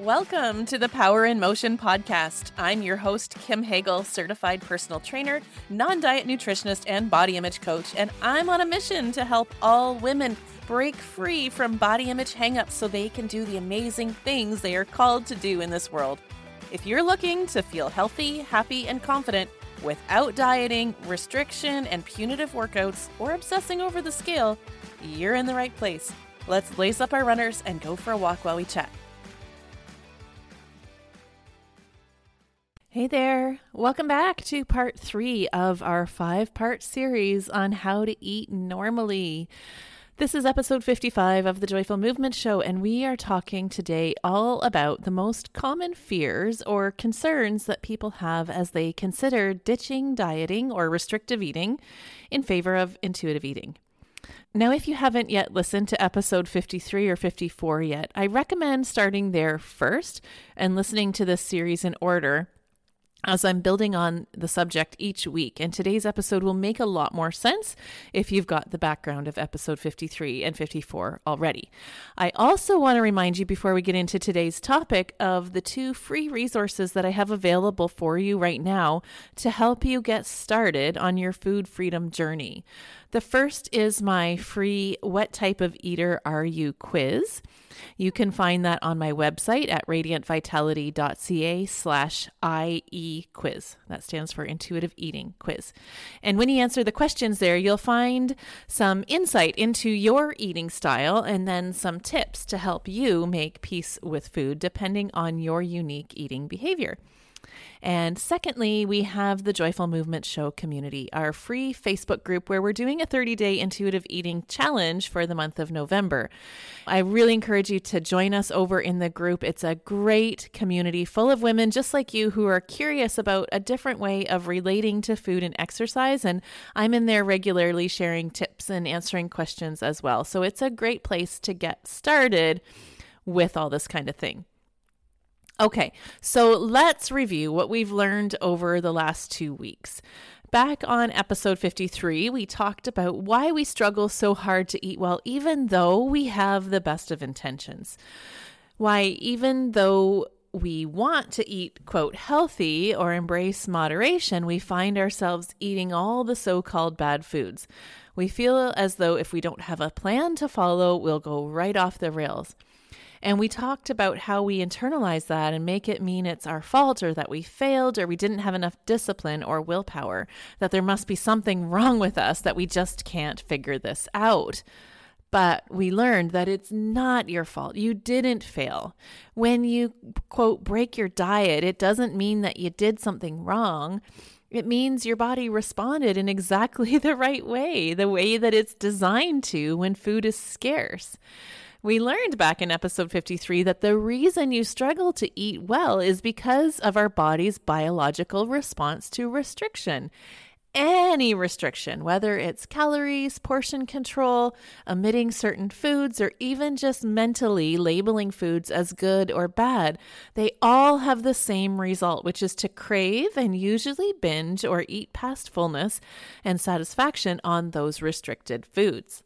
Welcome to the Power in Motion podcast. I'm your host, Kim Hagle, certified personal trainer, non diet nutritionist, and body image coach. And I'm on a mission to help all women break free from body image hangups so they can do the amazing things they are called to do in this world. If you're looking to feel healthy, happy, and confident without dieting, restriction, and punitive workouts, or obsessing over the scale, you're in the right place. Let's lace up our runners and go for a walk while we chat. Hey there. Welcome back to part three of our five part series on how to eat normally. This is episode 55 of the Joyful Movement Show, and we are talking today all about the most common fears or concerns that people have as they consider ditching dieting or restrictive eating in favor of intuitive eating. Now, if you haven't yet listened to episode 53 or 54 yet, I recommend starting there first and listening to this series in order as I'm building on the subject each week. And today's episode will make a lot more sense if you've got the background of episode 53 and 54 already. I also want to remind you before we get into today's topic of the two free resources that I have available for you right now to help you get started on your food freedom journey. The first is my free What Type of Eater Are You quiz. You can find that on my website at radiantvitality.ca slash IE quiz. That stands for Intuitive Eating Quiz. And when you answer the questions there, you'll find some insight into your eating style and then some tips to help you make peace with food depending on your unique eating behavior. And secondly, we have the Joyful Movement Show community, our free Facebook group where we're doing a 30 day intuitive eating challenge for the month of November. I really encourage you to join us over in the group. It's a great community full of women just like you who are curious about a different way of relating to food and exercise. And I'm in there regularly sharing tips and answering questions as well. So it's a great place to get started with all this kind of thing. Okay, so let's review what we've learned over the last two weeks. Back on episode 53, we talked about why we struggle so hard to eat well, even though we have the best of intentions. Why, even though we want to eat, quote, healthy or embrace moderation, we find ourselves eating all the so called bad foods. We feel as though if we don't have a plan to follow, we'll go right off the rails. And we talked about how we internalize that and make it mean it's our fault or that we failed or we didn't have enough discipline or willpower, that there must be something wrong with us that we just can't figure this out. But we learned that it's not your fault. You didn't fail. When you, quote, break your diet, it doesn't mean that you did something wrong. It means your body responded in exactly the right way, the way that it's designed to when food is scarce. We learned back in episode 53 that the reason you struggle to eat well is because of our body's biological response to restriction. Any restriction, whether it's calories, portion control, omitting certain foods, or even just mentally labeling foods as good or bad, they all have the same result, which is to crave and usually binge or eat past fullness and satisfaction on those restricted foods.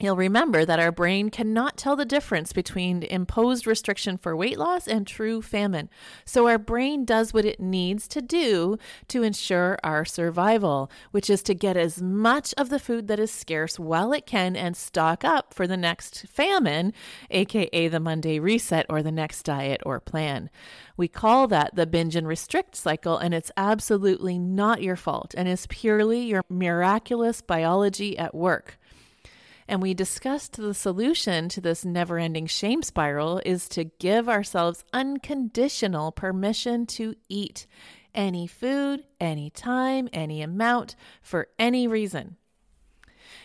You'll remember that our brain cannot tell the difference between imposed restriction for weight loss and true famine. So our brain does what it needs to do to ensure our survival, which is to get as much of the food that is scarce while it can and stock up for the next famine, aka the Monday reset or the next diet or plan. We call that the binge and restrict cycle, and it's absolutely not your fault and is purely your miraculous biology at work. And we discussed the solution to this never ending shame spiral is to give ourselves unconditional permission to eat any food, any time, any amount, for any reason.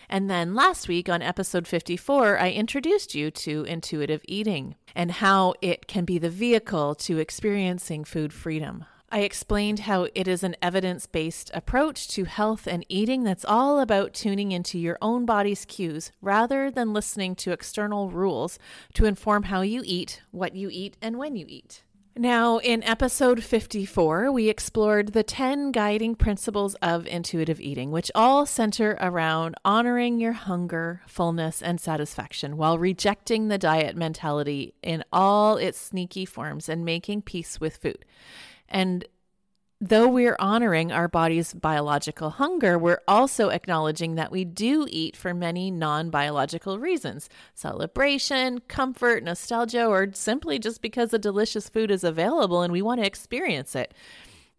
And then last week on episode 54, I introduced you to intuitive eating and how it can be the vehicle to experiencing food freedom. I explained how it is an evidence based approach to health and eating that's all about tuning into your own body's cues rather than listening to external rules to inform how you eat, what you eat, and when you eat. Now, in episode 54, we explored the 10 guiding principles of intuitive eating, which all center around honoring your hunger, fullness, and satisfaction while rejecting the diet mentality in all its sneaky forms and making peace with food. And though we're honoring our body's biological hunger, we're also acknowledging that we do eat for many non biological reasons celebration, comfort, nostalgia, or simply just because a delicious food is available and we want to experience it.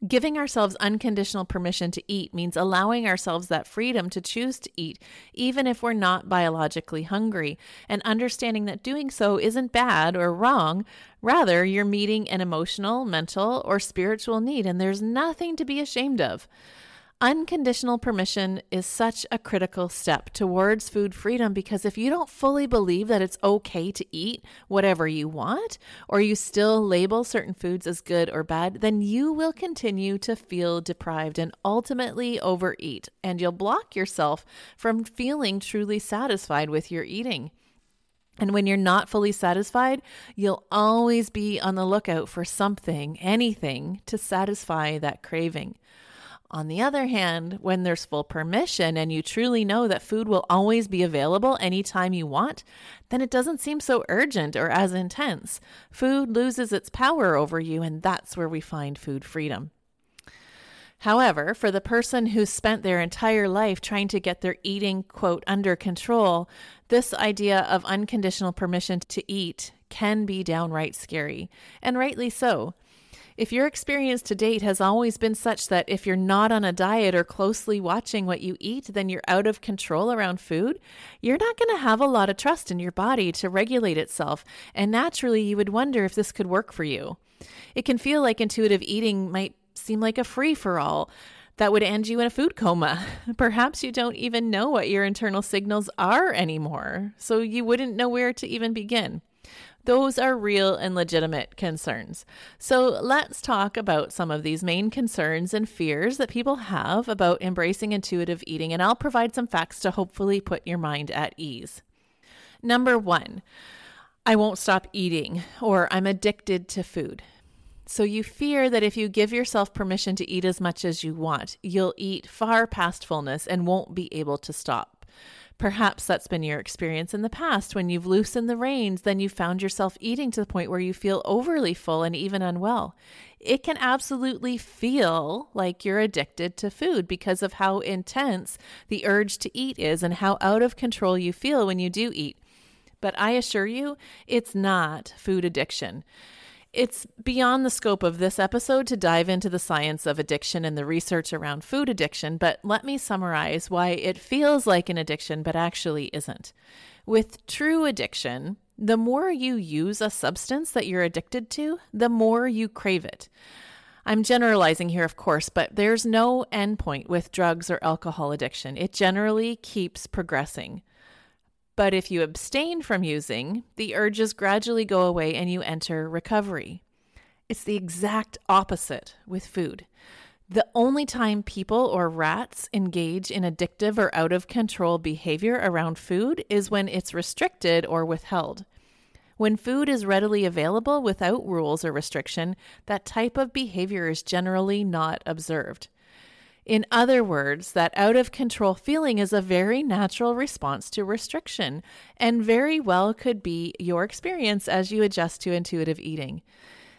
Giving ourselves unconditional permission to eat means allowing ourselves that freedom to choose to eat, even if we're not biologically hungry, and understanding that doing so isn't bad or wrong. Rather, you're meeting an emotional, mental, or spiritual need, and there's nothing to be ashamed of. Unconditional permission is such a critical step towards food freedom because if you don't fully believe that it's okay to eat whatever you want, or you still label certain foods as good or bad, then you will continue to feel deprived and ultimately overeat, and you'll block yourself from feeling truly satisfied with your eating. And when you're not fully satisfied, you'll always be on the lookout for something, anything to satisfy that craving. On the other hand, when there's full permission and you truly know that food will always be available anytime you want, then it doesn't seem so urgent or as intense. Food loses its power over you, and that's where we find food freedom. However, for the person who's spent their entire life trying to get their eating, quote, under control, this idea of unconditional permission to eat can be downright scary, and rightly so. If your experience to date has always been such that if you're not on a diet or closely watching what you eat, then you're out of control around food, you're not going to have a lot of trust in your body to regulate itself. And naturally, you would wonder if this could work for you. It can feel like intuitive eating might seem like a free for all that would end you in a food coma. Perhaps you don't even know what your internal signals are anymore, so you wouldn't know where to even begin. Those are real and legitimate concerns. So let's talk about some of these main concerns and fears that people have about embracing intuitive eating, and I'll provide some facts to hopefully put your mind at ease. Number one, I won't stop eating, or I'm addicted to food. So you fear that if you give yourself permission to eat as much as you want, you'll eat far past fullness and won't be able to stop. Perhaps that's been your experience in the past. When you've loosened the reins, then you found yourself eating to the point where you feel overly full and even unwell. It can absolutely feel like you're addicted to food because of how intense the urge to eat is and how out of control you feel when you do eat. But I assure you, it's not food addiction. It's beyond the scope of this episode to dive into the science of addiction and the research around food addiction, but let me summarize why it feels like an addiction but actually isn't. With true addiction, the more you use a substance that you're addicted to, the more you crave it. I'm generalizing here, of course, but there's no endpoint with drugs or alcohol addiction. It generally keeps progressing. But if you abstain from using, the urges gradually go away and you enter recovery. It's the exact opposite with food. The only time people or rats engage in addictive or out of control behavior around food is when it's restricted or withheld. When food is readily available without rules or restriction, that type of behavior is generally not observed. In other words, that out of control feeling is a very natural response to restriction and very well could be your experience as you adjust to intuitive eating.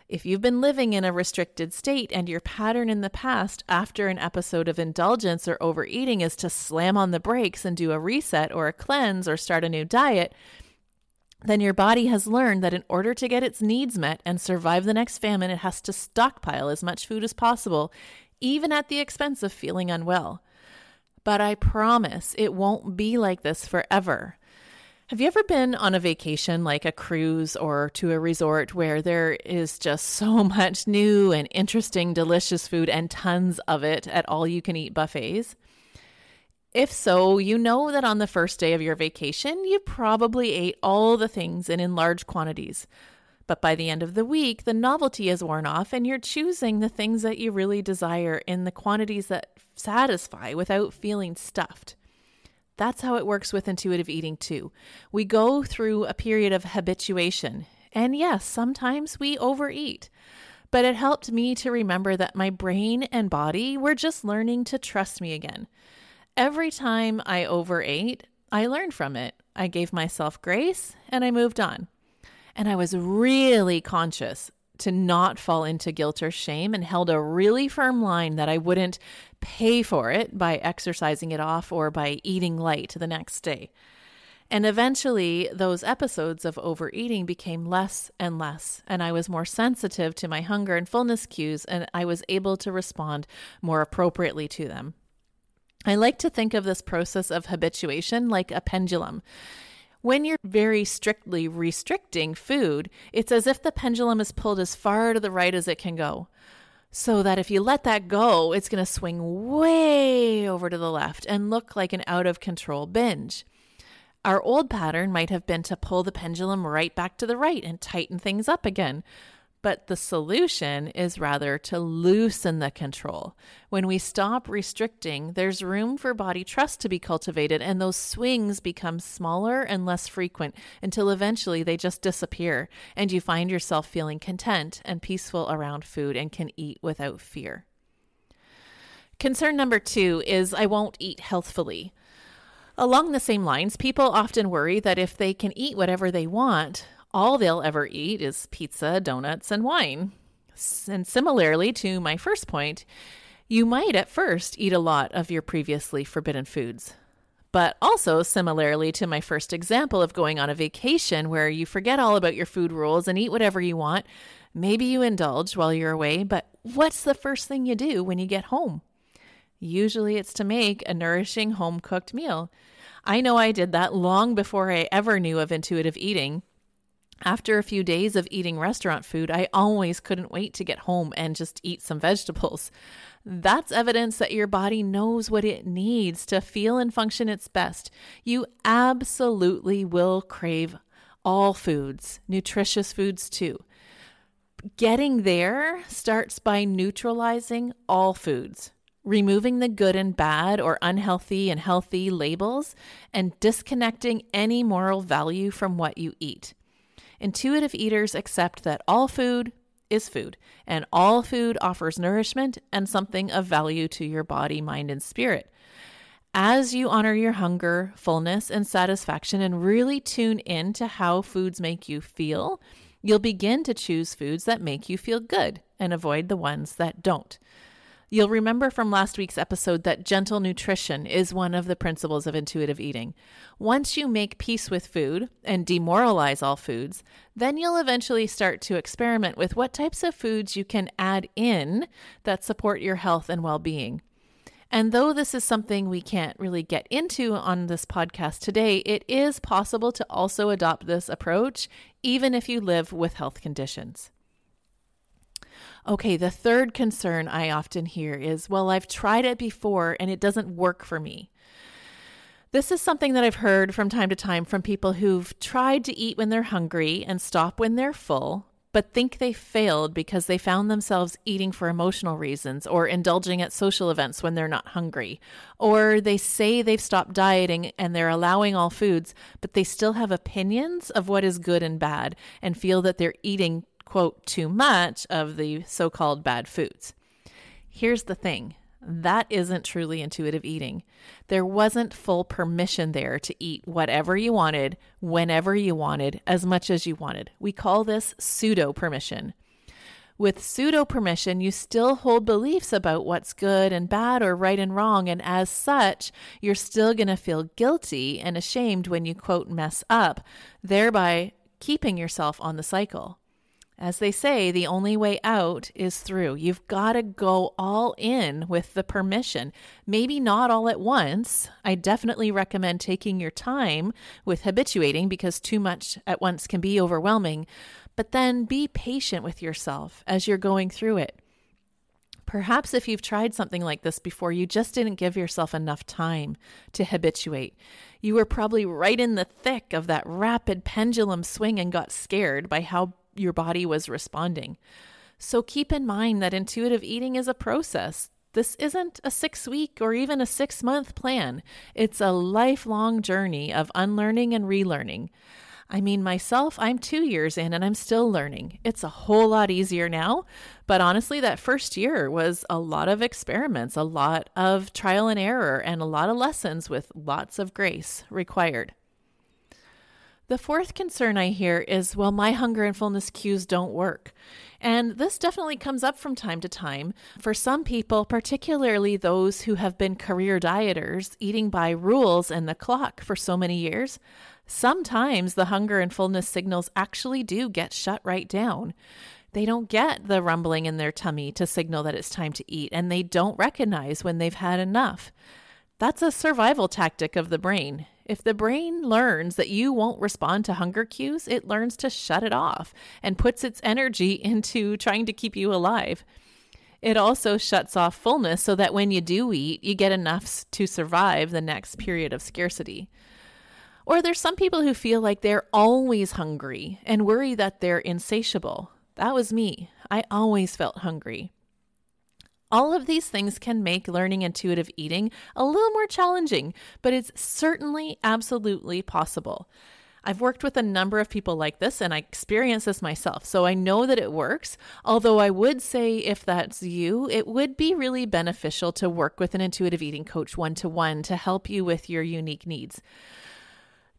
If you've been living in a restricted state and your pattern in the past after an episode of indulgence or overeating is to slam on the brakes and do a reset or a cleanse or start a new diet, then your body has learned that in order to get its needs met and survive the next famine, it has to stockpile as much food as possible even at the expense of feeling unwell. But I promise it won't be like this forever. Have you ever been on a vacation like a cruise or to a resort where there is just so much new and interesting, delicious food and tons of it at all you can eat buffets? If so, you know that on the first day of your vacation, you probably ate all the things and in large quantities. But by the end of the week, the novelty is worn off and you're choosing the things that you really desire in the quantities that satisfy without feeling stuffed. That's how it works with intuitive eating, too. We go through a period of habituation. And yes, sometimes we overeat. But it helped me to remember that my brain and body were just learning to trust me again. Every time I overate, I learned from it. I gave myself grace and I moved on. And I was really conscious to not fall into guilt or shame and held a really firm line that I wouldn't pay for it by exercising it off or by eating light the next day. And eventually, those episodes of overeating became less and less, and I was more sensitive to my hunger and fullness cues, and I was able to respond more appropriately to them. I like to think of this process of habituation like a pendulum. When you're very strictly restricting food, it's as if the pendulum is pulled as far to the right as it can go. So that if you let that go, it's going to swing way over to the left and look like an out of control binge. Our old pattern might have been to pull the pendulum right back to the right and tighten things up again. But the solution is rather to loosen the control. When we stop restricting, there's room for body trust to be cultivated, and those swings become smaller and less frequent until eventually they just disappear, and you find yourself feeling content and peaceful around food and can eat without fear. Concern number two is I won't eat healthfully. Along the same lines, people often worry that if they can eat whatever they want, all they'll ever eat is pizza, donuts, and wine. And similarly to my first point, you might at first eat a lot of your previously forbidden foods. But also, similarly to my first example of going on a vacation where you forget all about your food rules and eat whatever you want, maybe you indulge while you're away, but what's the first thing you do when you get home? Usually it's to make a nourishing home cooked meal. I know I did that long before I ever knew of intuitive eating. After a few days of eating restaurant food, I always couldn't wait to get home and just eat some vegetables. That's evidence that your body knows what it needs to feel and function its best. You absolutely will crave all foods, nutritious foods too. Getting there starts by neutralizing all foods removing the good and bad or unhealthy and healthy labels, and disconnecting any moral value from what you eat. Intuitive eaters accept that all food is food, and all food offers nourishment and something of value to your body, mind, and spirit. As you honor your hunger, fullness, and satisfaction, and really tune in to how foods make you feel, you'll begin to choose foods that make you feel good and avoid the ones that don't. You'll remember from last week's episode that gentle nutrition is one of the principles of intuitive eating. Once you make peace with food and demoralize all foods, then you'll eventually start to experiment with what types of foods you can add in that support your health and well being. And though this is something we can't really get into on this podcast today, it is possible to also adopt this approach even if you live with health conditions. Okay, the third concern I often hear is, well, I've tried it before and it doesn't work for me. This is something that I've heard from time to time from people who've tried to eat when they're hungry and stop when they're full, but think they failed because they found themselves eating for emotional reasons or indulging at social events when they're not hungry. Or they say they've stopped dieting and they're allowing all foods, but they still have opinions of what is good and bad and feel that they're eating quote, too much of the so called bad foods. Here's the thing that isn't truly intuitive eating. There wasn't full permission there to eat whatever you wanted, whenever you wanted, as much as you wanted. We call this pseudo permission. With pseudo permission, you still hold beliefs about what's good and bad or right and wrong, and as such, you're still going to feel guilty and ashamed when you quote mess up, thereby keeping yourself on the cycle. As they say, the only way out is through. You've got to go all in with the permission. Maybe not all at once. I definitely recommend taking your time with habituating because too much at once can be overwhelming. But then be patient with yourself as you're going through it. Perhaps if you've tried something like this before, you just didn't give yourself enough time to habituate. You were probably right in the thick of that rapid pendulum swing and got scared by how your body was responding. So keep in mind that intuitive eating is a process. This isn't a six week or even a six month plan. It's a lifelong journey of unlearning and relearning. I mean, myself, I'm two years in and I'm still learning. It's a whole lot easier now. But honestly, that first year was a lot of experiments, a lot of trial and error, and a lot of lessons with lots of grace required. The fourth concern I hear is well, my hunger and fullness cues don't work. And this definitely comes up from time to time. For some people, particularly those who have been career dieters, eating by rules and the clock for so many years, sometimes the hunger and fullness signals actually do get shut right down. They don't get the rumbling in their tummy to signal that it's time to eat, and they don't recognize when they've had enough. That's a survival tactic of the brain. If the brain learns that you won't respond to hunger cues, it learns to shut it off and puts its energy into trying to keep you alive. It also shuts off fullness so that when you do eat, you get enough to survive the next period of scarcity. Or there's some people who feel like they're always hungry and worry that they're insatiable. That was me. I always felt hungry. All of these things can make learning intuitive eating a little more challenging, but it's certainly absolutely possible. I've worked with a number of people like this and I experience this myself, so I know that it works. Although I would say, if that's you, it would be really beneficial to work with an intuitive eating coach one to one to help you with your unique needs.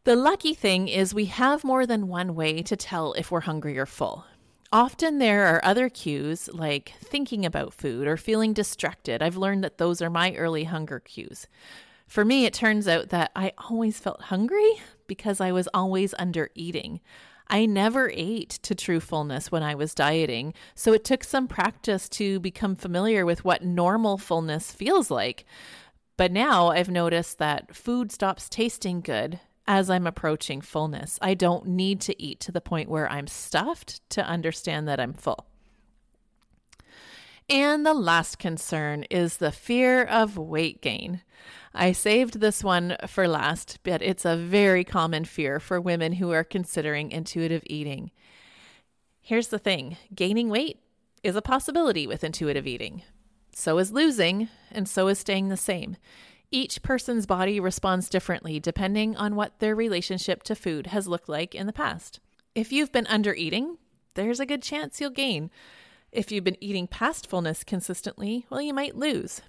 The lucky thing is, we have more than one way to tell if we're hungry or full. Often there are other cues like thinking about food or feeling distracted. I've learned that those are my early hunger cues. For me, it turns out that I always felt hungry because I was always under eating. I never ate to true fullness when I was dieting, so it took some practice to become familiar with what normal fullness feels like. But now I've noticed that food stops tasting good as I'm approaching fullness. I don't need to eat to the point where I'm stuffed to understand that I'm full. And the last concern is the fear of weight gain. I saved this one for last, but it's a very common fear for women who are considering intuitive eating. Here's the thing gaining weight is a possibility with intuitive eating. So is losing, and so is staying the same. Each person's body responds differently depending on what their relationship to food has looked like in the past. If you've been under eating, there's a good chance you'll gain. If you've been eating past fullness consistently, well, you might lose.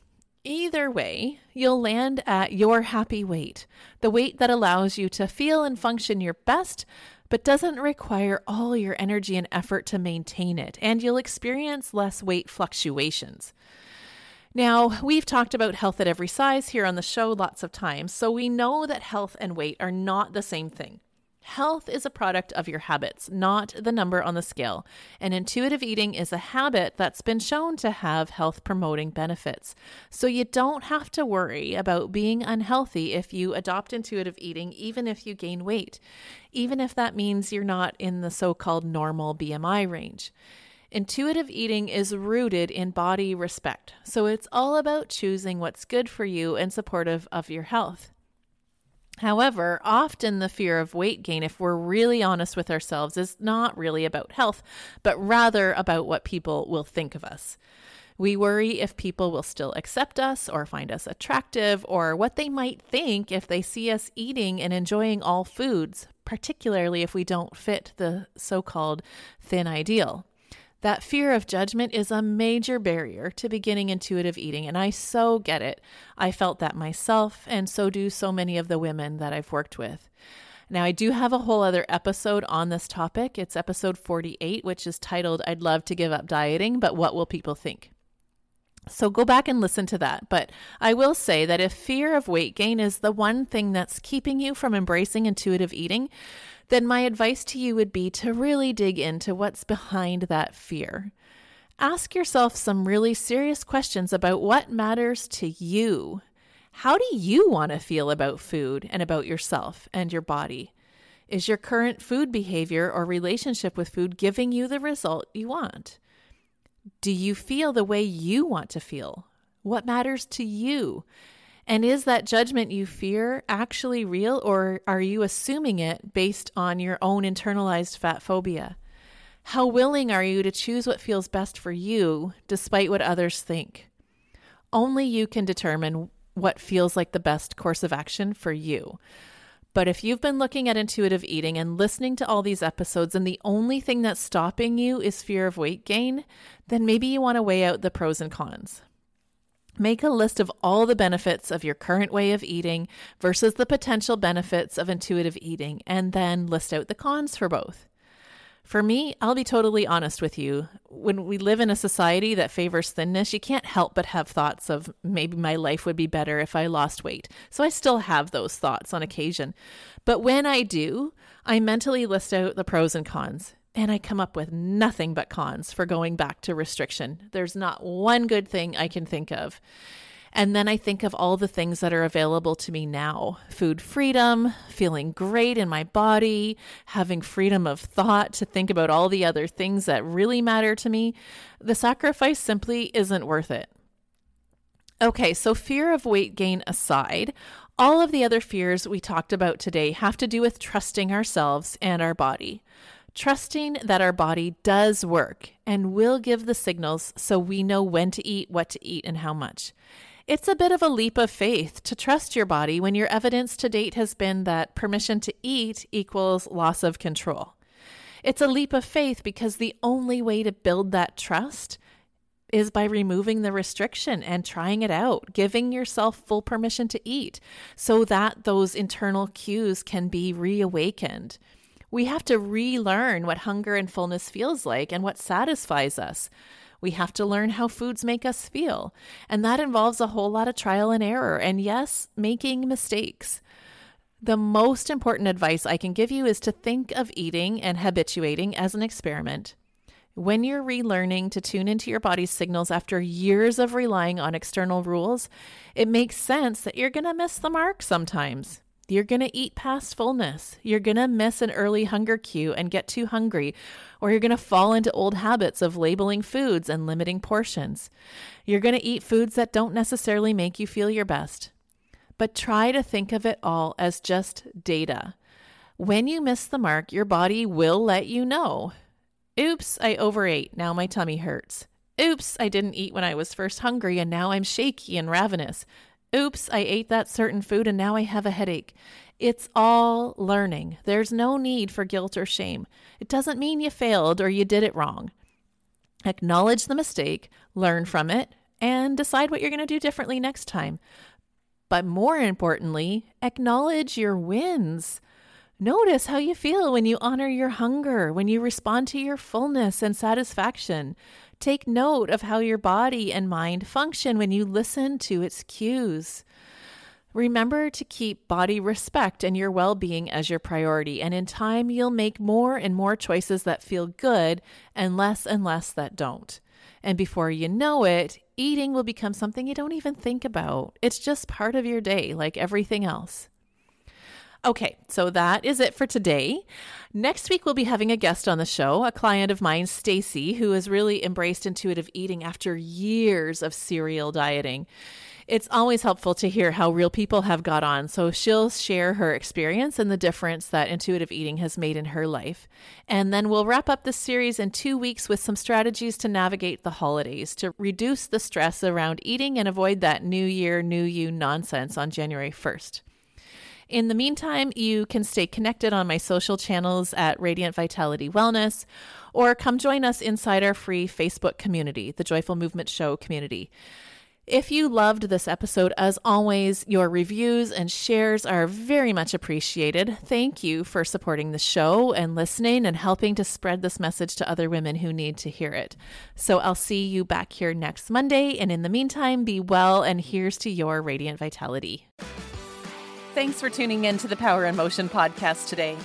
Either way, you'll land at your happy weight, the weight that allows you to feel and function your best, but doesn't require all your energy and effort to maintain it, and you'll experience less weight fluctuations. Now, we've talked about health at every size here on the show lots of times, so we know that health and weight are not the same thing. Health is a product of your habits, not the number on the scale. And intuitive eating is a habit that's been shown to have health promoting benefits. So you don't have to worry about being unhealthy if you adopt intuitive eating, even if you gain weight, even if that means you're not in the so called normal BMI range. Intuitive eating is rooted in body respect, so it's all about choosing what's good for you and supportive of your health. However, often the fear of weight gain, if we're really honest with ourselves, is not really about health, but rather about what people will think of us. We worry if people will still accept us or find us attractive, or what they might think if they see us eating and enjoying all foods, particularly if we don't fit the so called thin ideal. That fear of judgment is a major barrier to beginning intuitive eating, and I so get it. I felt that myself, and so do so many of the women that I've worked with. Now, I do have a whole other episode on this topic. It's episode 48, which is titled, I'd Love to Give Up Dieting, but What Will People Think? So go back and listen to that. But I will say that if fear of weight gain is the one thing that's keeping you from embracing intuitive eating, then my advice to you would be to really dig into what's behind that fear. Ask yourself some really serious questions about what matters to you. How do you want to feel about food and about yourself and your body? Is your current food behavior or relationship with food giving you the result you want? Do you feel the way you want to feel? What matters to you? And is that judgment you fear actually real, or are you assuming it based on your own internalized fat phobia? How willing are you to choose what feels best for you despite what others think? Only you can determine what feels like the best course of action for you. But if you've been looking at intuitive eating and listening to all these episodes, and the only thing that's stopping you is fear of weight gain, then maybe you want to weigh out the pros and cons. Make a list of all the benefits of your current way of eating versus the potential benefits of intuitive eating, and then list out the cons for both. For me, I'll be totally honest with you. When we live in a society that favors thinness, you can't help but have thoughts of maybe my life would be better if I lost weight. So I still have those thoughts on occasion. But when I do, I mentally list out the pros and cons. And I come up with nothing but cons for going back to restriction. There's not one good thing I can think of. And then I think of all the things that are available to me now food freedom, feeling great in my body, having freedom of thought to think about all the other things that really matter to me. The sacrifice simply isn't worth it. Okay, so fear of weight gain aside, all of the other fears we talked about today have to do with trusting ourselves and our body. Trusting that our body does work and will give the signals so we know when to eat, what to eat, and how much. It's a bit of a leap of faith to trust your body when your evidence to date has been that permission to eat equals loss of control. It's a leap of faith because the only way to build that trust is by removing the restriction and trying it out, giving yourself full permission to eat so that those internal cues can be reawakened. We have to relearn what hunger and fullness feels like and what satisfies us. We have to learn how foods make us feel. And that involves a whole lot of trial and error. And yes, making mistakes. The most important advice I can give you is to think of eating and habituating as an experiment. When you're relearning to tune into your body's signals after years of relying on external rules, it makes sense that you're going to miss the mark sometimes. You're going to eat past fullness. You're going to miss an early hunger cue and get too hungry, or you're going to fall into old habits of labeling foods and limiting portions. You're going to eat foods that don't necessarily make you feel your best. But try to think of it all as just data. When you miss the mark, your body will let you know. Oops, I overate. Now my tummy hurts. Oops, I didn't eat when I was first hungry and now I'm shaky and ravenous. Oops, I ate that certain food and now I have a headache. It's all learning. There's no need for guilt or shame. It doesn't mean you failed or you did it wrong. Acknowledge the mistake, learn from it, and decide what you're going to do differently next time. But more importantly, acknowledge your wins. Notice how you feel when you honor your hunger, when you respond to your fullness and satisfaction. Take note of how your body and mind function when you listen to its cues. Remember to keep body respect and your well being as your priority, and in time, you'll make more and more choices that feel good and less and less that don't. And before you know it, eating will become something you don't even think about. It's just part of your day, like everything else. Okay, so that is it for today. Next week, we'll be having a guest on the show, a client of mine, Stacy, who has really embraced intuitive eating after years of serial dieting. It's always helpful to hear how real people have got on, so she'll share her experience and the difference that intuitive eating has made in her life. And then we'll wrap up this series in two weeks with some strategies to navigate the holidays to reduce the stress around eating and avoid that New Year, New You nonsense on January 1st. In the meantime, you can stay connected on my social channels at Radiant Vitality Wellness or come join us inside our free Facebook community, the Joyful Movement Show community. If you loved this episode, as always, your reviews and shares are very much appreciated. Thank you for supporting the show and listening and helping to spread this message to other women who need to hear it. So I'll see you back here next Monday. And in the meantime, be well and here's to your radiant vitality. Thanks for tuning in to the Power in Motion podcast today.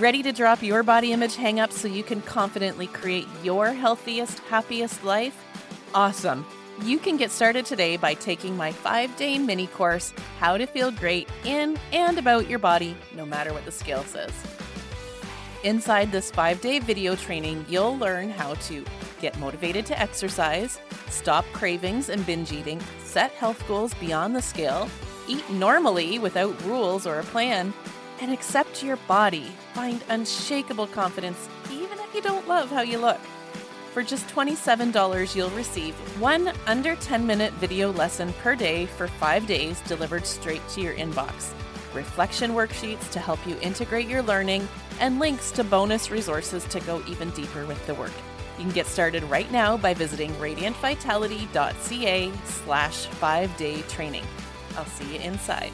Ready to drop your body image hangups so you can confidently create your healthiest, happiest life? Awesome. You can get started today by taking my five day mini course, How to Feel Great in and About Your Body, no matter what the scale says. Inside this five day video training, you'll learn how to get motivated to exercise, stop cravings and binge eating, set health goals beyond the scale eat normally without rules or a plan, and accept your body. Find unshakable confidence even if you don't love how you look. For just $27, you'll receive one under 10 minute video lesson per day for five days delivered straight to your inbox. reflection worksheets to help you integrate your learning, and links to bonus resources to go even deeper with the work. You can get started right now by visiting radiantvitality.ca slash five day training. I'll see you inside.